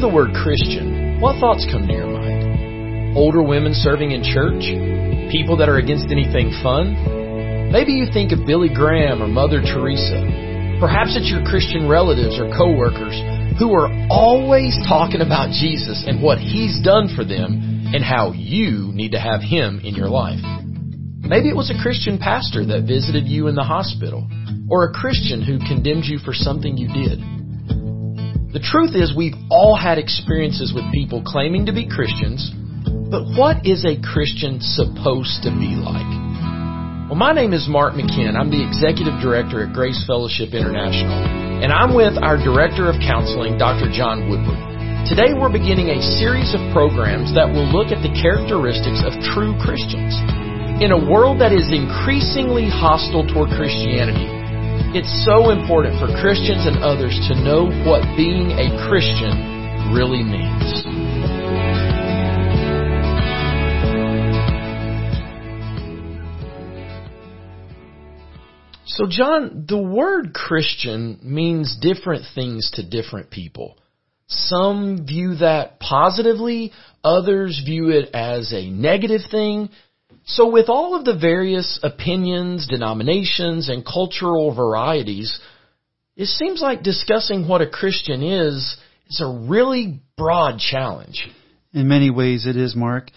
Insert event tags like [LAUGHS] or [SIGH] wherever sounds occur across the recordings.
hear the word Christian, what thoughts come to your mind? Older women serving in church? People that are against anything fun? Maybe you think of Billy Graham or Mother Teresa. Perhaps it's your Christian relatives or coworkers who are always talking about Jesus and what He's done for them and how you need to have Him in your life. Maybe it was a Christian pastor that visited you in the hospital or a Christian who condemned you for something you did. The truth is we've all had experiences with people claiming to be Christians, but what is a Christian supposed to be like? Well, my name is Mark McKeehan. I'm the Executive Director at Grace Fellowship International, and I'm with our Director of Counseling, Dr. John Woodward. Today we're beginning a series of programs that will look at the characteristics of true Christians. In a world that is increasingly hostile toward Christianity, it's so important for Christians and others to know what being a Christian really means. So, John, the word Christian means different things to different people. Some view that positively, others view it as a negative thing. So with all of the various opinions, denominations, and cultural varieties, it seems like discussing what a Christian is is a really broad challenge. In many ways it is, Mark.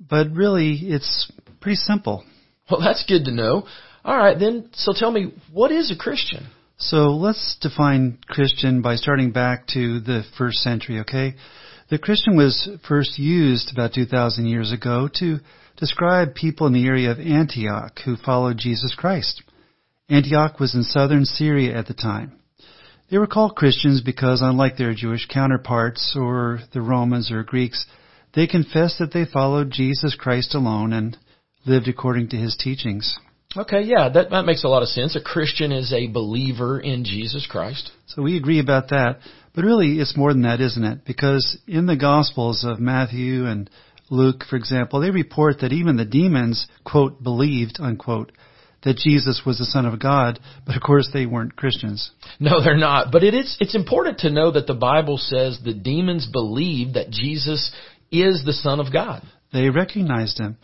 But really, it's pretty simple. Well, that's good to know. All right, then, so tell me, what is a Christian? So let's define Christian by starting back to the first century, okay? The Christian was first used about 2,000 years ago to describe people in the area of Antioch who followed Jesus Christ. Antioch was in southern Syria at the time. They were called Christians because, unlike their Jewish counterparts or the Romans or Greeks, they confessed that they followed Jesus Christ alone and lived according to his teachings. Okay, yeah, that, that makes a lot of sense. A Christian is a believer in Jesus Christ. So we agree about that. But really, it's more than that, isn't it? Because in the Gospels of Matthew and Luke, for example, they report that even the demons, quote, believed, unquote, that Jesus was the Son of God, but of course they weren't Christians. No, they're not. But it is, it's important to know that the Bible says the demons believed that Jesus is the Son of God. They recognized him.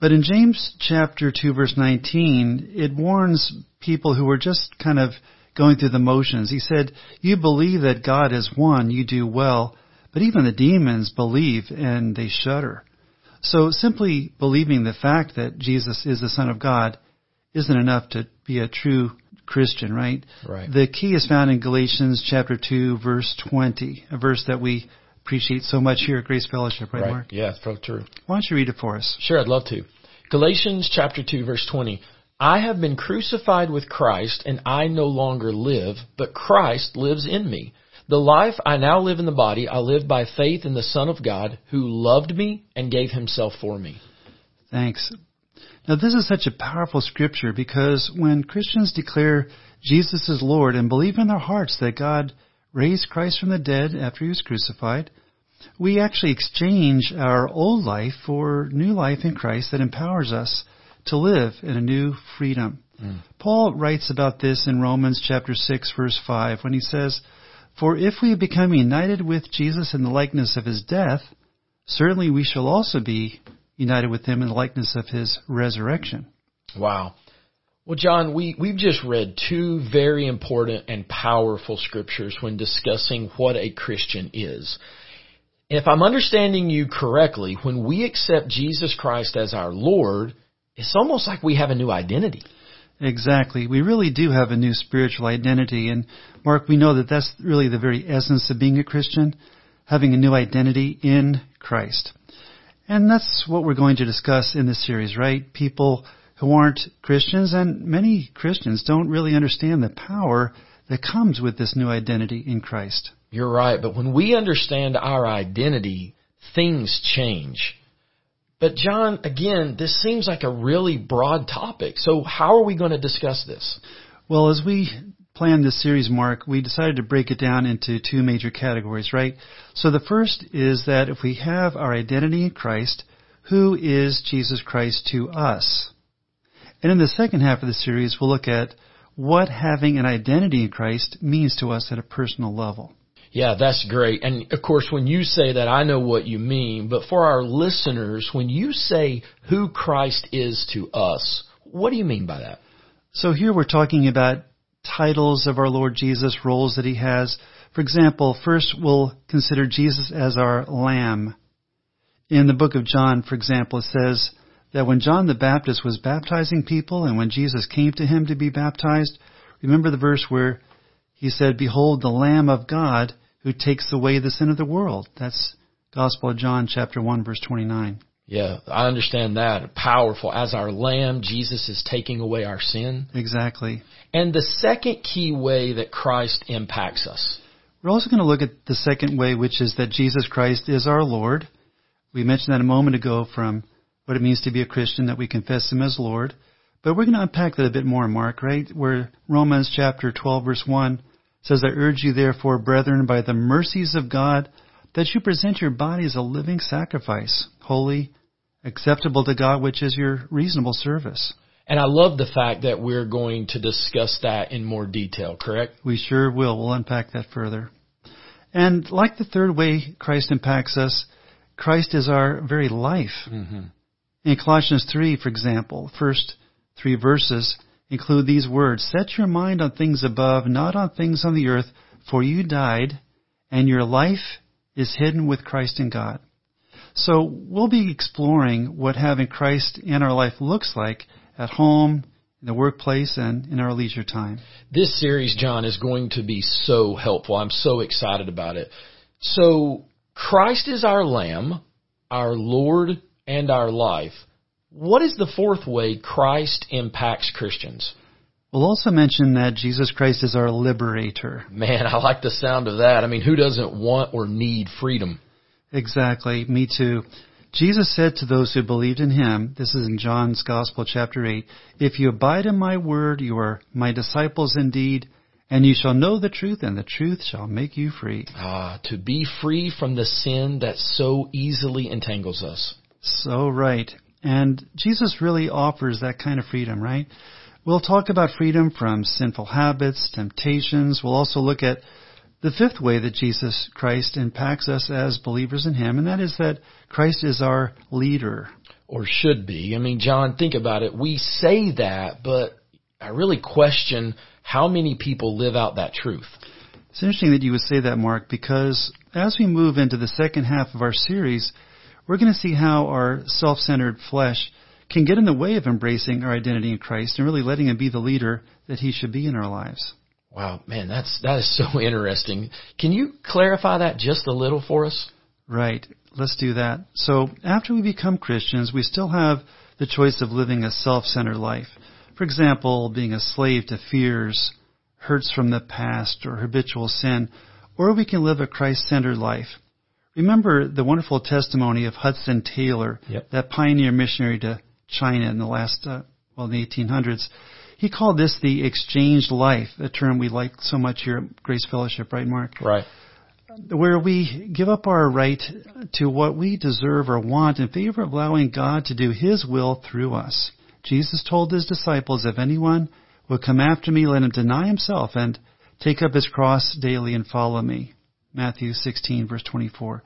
But in James chapter 2 verse 19, it warns people who were just kind of going through the motions. He said, you believe that God is one, you do well. But even the demons believe and they shudder. So simply believing the fact that Jesus is the Son of God isn't enough to be a true Christian, right? Right. The key is found in Galatians chapter 2 verse 20, a verse that we appreciate so much here at Grace Fellowship, right, right. Mark? Yeah, so true. Why don't you read it for us? Sure, I'd love to. Galatians chapter 2 verse 20. I have been crucified with Christ and I no longer live, but Christ lives in me. The life I now live in the body, I live by faith in the Son of God who loved me and gave himself for me. Thanks. Now this is such a powerful scripture because when Christians declare Jesus is Lord and believe in their hearts that God raised Christ from the dead after he was crucified, we actually exchange our old life for new life in Christ that empowers us to live in a new freedom. Mm. Paul writes about this in Romans chapter 6 verse 5 when he says, for if we become united with Jesus in the likeness of his death, certainly we shall also be united with him in the likeness of his resurrection. Wow. Well, John, we, we've just read two very important and powerful scriptures when discussing what a Christian is. If I'm understanding you correctly, when we accept Jesus Christ as our Lord, it's almost like we have a new identity. Exactly. We really do have a new spiritual identity. And Mark, we know that that's really the very essence of being a Christian, having a new identity in Christ. And that's what we're going to discuss in this series, right? People who aren't Christians and many Christians don't really understand the power that comes with this new identity in Christ. You're right. But when we understand our identity, things change. But John, again, this seems like a really broad topic. So how are we going to discuss this? Well, as we planned this series, Mark, we decided to break it down into two major categories, right? So the first is that if we have our identity in Christ, who is Jesus Christ to us? And in the second half of the series, we'll look at what having an identity in Christ means to us at a personal level. Yeah, that's great. And of course, when you say that, I know what you mean. But for our listeners, when you say who Christ is to us, what do you mean by that? So here we're talking about titles of our Lord Jesus, roles that he has. For example, first we'll consider Jesus as our Lamb. In the book of John, for example, it says that when John the Baptist was baptizing people and when Jesus came to him to be baptized, remember the verse where he said, Behold the Lamb of God who takes away the sin of the world. That's Gospel of John chapter 1 verse 29. Yeah, I understand that. Powerful. As our lamb, Jesus is taking away our sin. Exactly. And the second key way that Christ impacts us. We're also going to look at the second way, which is that Jesus Christ is our Lord. We mentioned that a moment ago from what it means to be a Christian, that we confess Him as Lord. But we're going to unpack that a bit more, Mark, right? Where Romans chapter 12 verse 1 says, I urge you therefore, brethren, by the mercies of God, that you present your body as a living sacrifice, holy, acceptable to God, which is your reasonable service. And I love the fact that we're going to discuss that in more detail, correct? We sure will. We'll unpack that further. And like the third way Christ impacts us, Christ is our very life. Mm-hmm. In Colossians 3, for example, first three verses include these words, Set your mind on things above, not on things on the earth, for you died, and your life is hidden with Christ in God. So we'll be exploring what having Christ in our life looks like at home, in the workplace, and in our leisure time. This series, John, is going to be so helpful. I'm so excited about it. So Christ is our Lamb, our Lord, and our life. What is the fourth way Christ impacts Christians? We'll also mention that Jesus Christ is our liberator. Man, I like the sound of that. I mean, who doesn't want or need freedom? Exactly. Me too. Jesus said to those who believed in him, this is in John's Gospel, chapter 8, If you abide in my word, you are my disciples indeed, and you shall know the truth, and the truth shall make you free. Ah, to be free from the sin that so easily entangles us. So right. And Jesus really offers that kind of freedom, right? We'll talk about freedom from sinful habits, temptations. We'll also look at the fifth way that Jesus Christ impacts us as believers in Him, and that is that Christ is our leader. Or should be. I mean, John, think about it. We say that, but I really question how many people live out that truth. It's interesting that you would say that, Mark, because as we move into the second half of our series, we're going to see how our self-centered flesh can get in the way of embracing our identity in Christ and really letting Him be the leader that He should be in our lives. Wow, man, that's that is so [LAUGHS] interesting. Can you clarify that just a little for us? Right. Let's do that. So, after we become Christians, we still have the choice of living a self-centered life. For example, being a slave to fears, hurts from the past, or habitual sin, or we can live a Christ-centered life. Remember the wonderful testimony of Hudson Taylor, yep. that pioneer missionary to China in the last, uh, well, in the 1800s. He called this the exchanged life, a term we like so much here at Grace Fellowship, right, Mark? Right. Where we give up our right to what we deserve or want in favor of allowing God to do His will through us. Jesus told His disciples, if anyone will come after me, let him deny himself and take up his cross daily and follow me. Matthew 16 verse 24.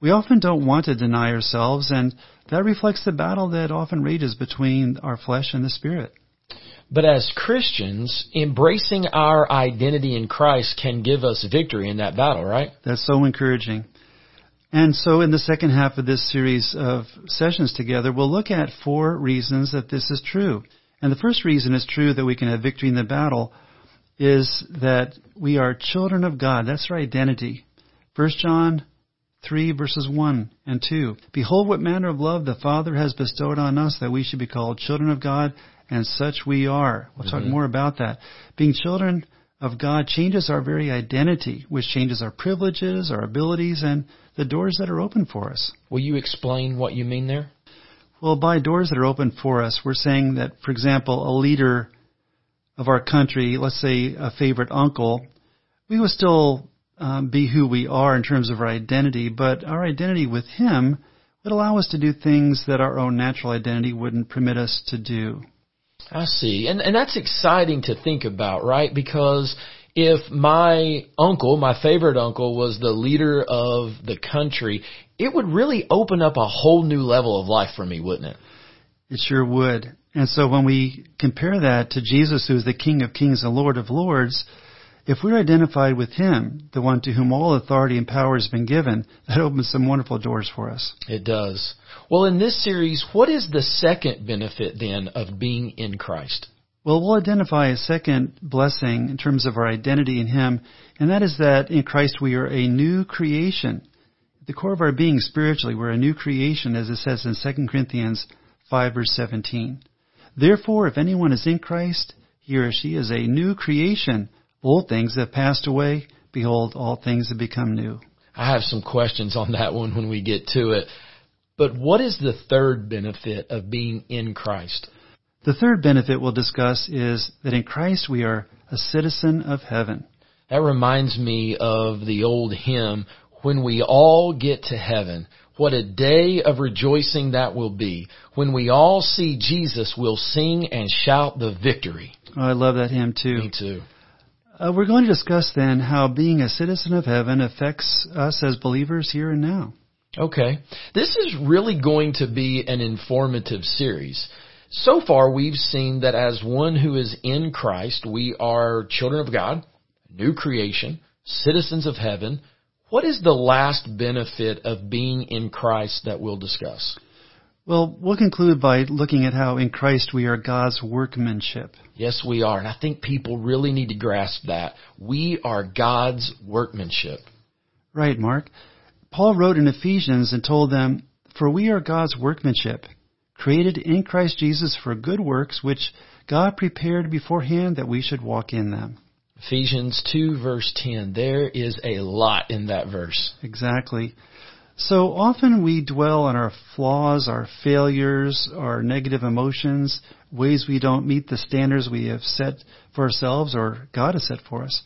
We often don't want to deny ourselves and that reflects the battle that often rages between our flesh and the spirit. But as Christians, embracing our identity in Christ can give us victory in that battle, right? That's so encouraging. And so in the second half of this series of sessions together, we'll look at four reasons that this is true. And the first reason is true that we can have victory in the battle is that we are children of God. That's our identity. 1 John 3 verses 1 and 2. Behold what manner of love the Father has bestowed on us that we should be called children of God, and such we are. We'll mm-hmm. talk more about that. Being children of God changes our very identity, which changes our privileges, our abilities, and the doors that are open for us. Will you explain what you mean there? Well, by doors that are open for us, we're saying that, for example, a leader of our country, let's say a favorite uncle, we would still um, be who we are in terms of our identity, but our identity with him would allow us to do things that our own natural identity wouldn't permit us to do. I see. And and that's exciting to think about, right? Because If my uncle, my favorite uncle, was the leader of the country, it would really open up a whole new level of life for me, wouldn't it? It sure would. And so when we compare that to Jesus, who is the King of Kings and Lord of Lords, if we're identified with Him, the one to whom all authority and power has been given, that opens some wonderful doors for us. It does. Well, in this series, what is the second benefit then of being in Christ? Well, we'll identify a second blessing in terms of our identity in Him, and that is that in Christ we are a new creation. At the core of our being spiritually, we're a new creation, as it says in 2 Corinthians 5 verse 17. Therefore, if anyone is in Christ, he or she is a new creation. Old things have passed away. Behold, all things have become new. I have some questions on that one when we get to it. But what is the third benefit of being in Christ? The third benefit we'll discuss is that in Christ we are a citizen of heaven. That reminds me of the old hymn, When We All Get to Heaven. What a day of rejoicing that will be. When we all see Jesus, we'll sing and shout the victory. Oh, I love that hymn too. Me too. Uh, we're going to discuss then how being a citizen of heaven affects us as believers here and now. Okay. This is really going to be an informative series. So far, we've seen that as one who is in Christ, we are children of God, new creation, citizens of heaven, what is the last benefit of being in Christ that we'll discuss? Well, we'll conclude by looking at how in Christ we are God's workmanship. Yes, we are. And I think people really need to grasp that. We are God's workmanship. Right, Mark. Paul wrote in Ephesians and told them, For we are God's workmanship, created in Christ Jesus for good works, which God prepared beforehand that we should walk in them. Ephesians 2 verse 10. There is a lot in that verse. Exactly. So often we dwell on our flaws, our failures, our negative emotions, ways we don't meet the standards we have set for ourselves or God has set for us.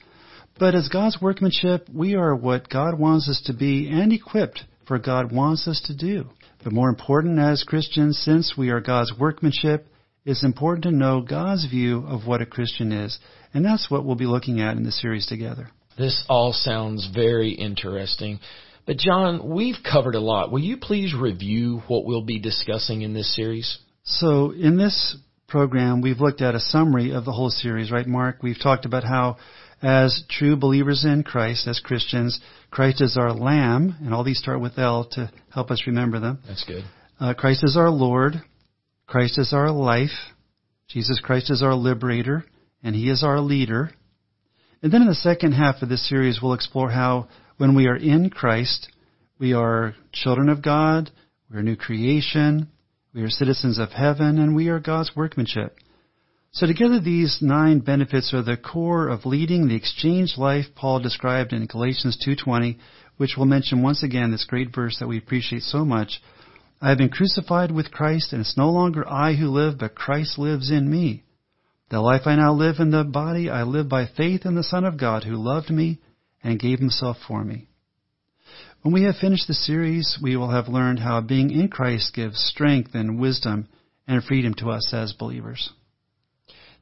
But as God's workmanship, we are what God wants us to be and equipped for God wants us to do. But more important as Christians, since we are God's workmanship, it's important to know God's view of what a Christian is. And that's what we'll be looking at in the series together. This all sounds very interesting. But John, we've covered a lot. Will you please review what we'll be discussing in this series? So in this program, we've looked at a summary of the whole series, right, Mark? We've talked about how as true believers in Christ, as Christians, Christ is our Lamb, and all these start with L to help us remember them. That's good. Uh, Christ is our Lord. Christ is our life. Jesus Christ is our liberator, and He is our leader. And then in the second half of this series, we'll explore how when we are in Christ, we are children of God, we are new creation, we are citizens of heaven, and we are God's workmanship. So together these nine benefits are the core of leading the exchange life Paul described in Galatians 2.20, which we'll mention once again, this great verse that we appreciate so much. I have been crucified with Christ, and it's no longer I who live, but Christ lives in me. The life I now live in the body, I live by faith in the Son of God who loved me and gave himself for me. When we have finished the series, we will have learned how being in Christ gives strength and wisdom and freedom to us as believers.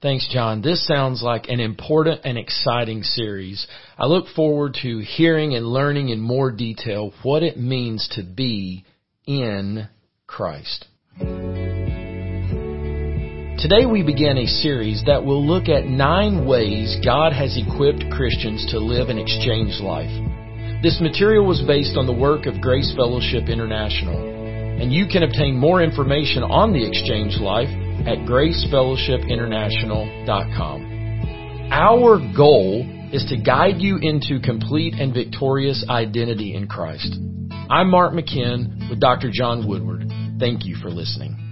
Thanks, John. This sounds like an important and exciting series. I look forward to hearing and learning in more detail what it means to be in Christ. Today we begin a series that will look at nine ways God has equipped Christians to live an exchange life. This material was based on the work of Grace Fellowship International, and you can obtain more information on the exchange life at gracefellowshipinternational.com. Our goal is to guide you into complete and victorious identity in Christ. I'm Mark McKeehan with Dr. John Woodward. Thank you for listening.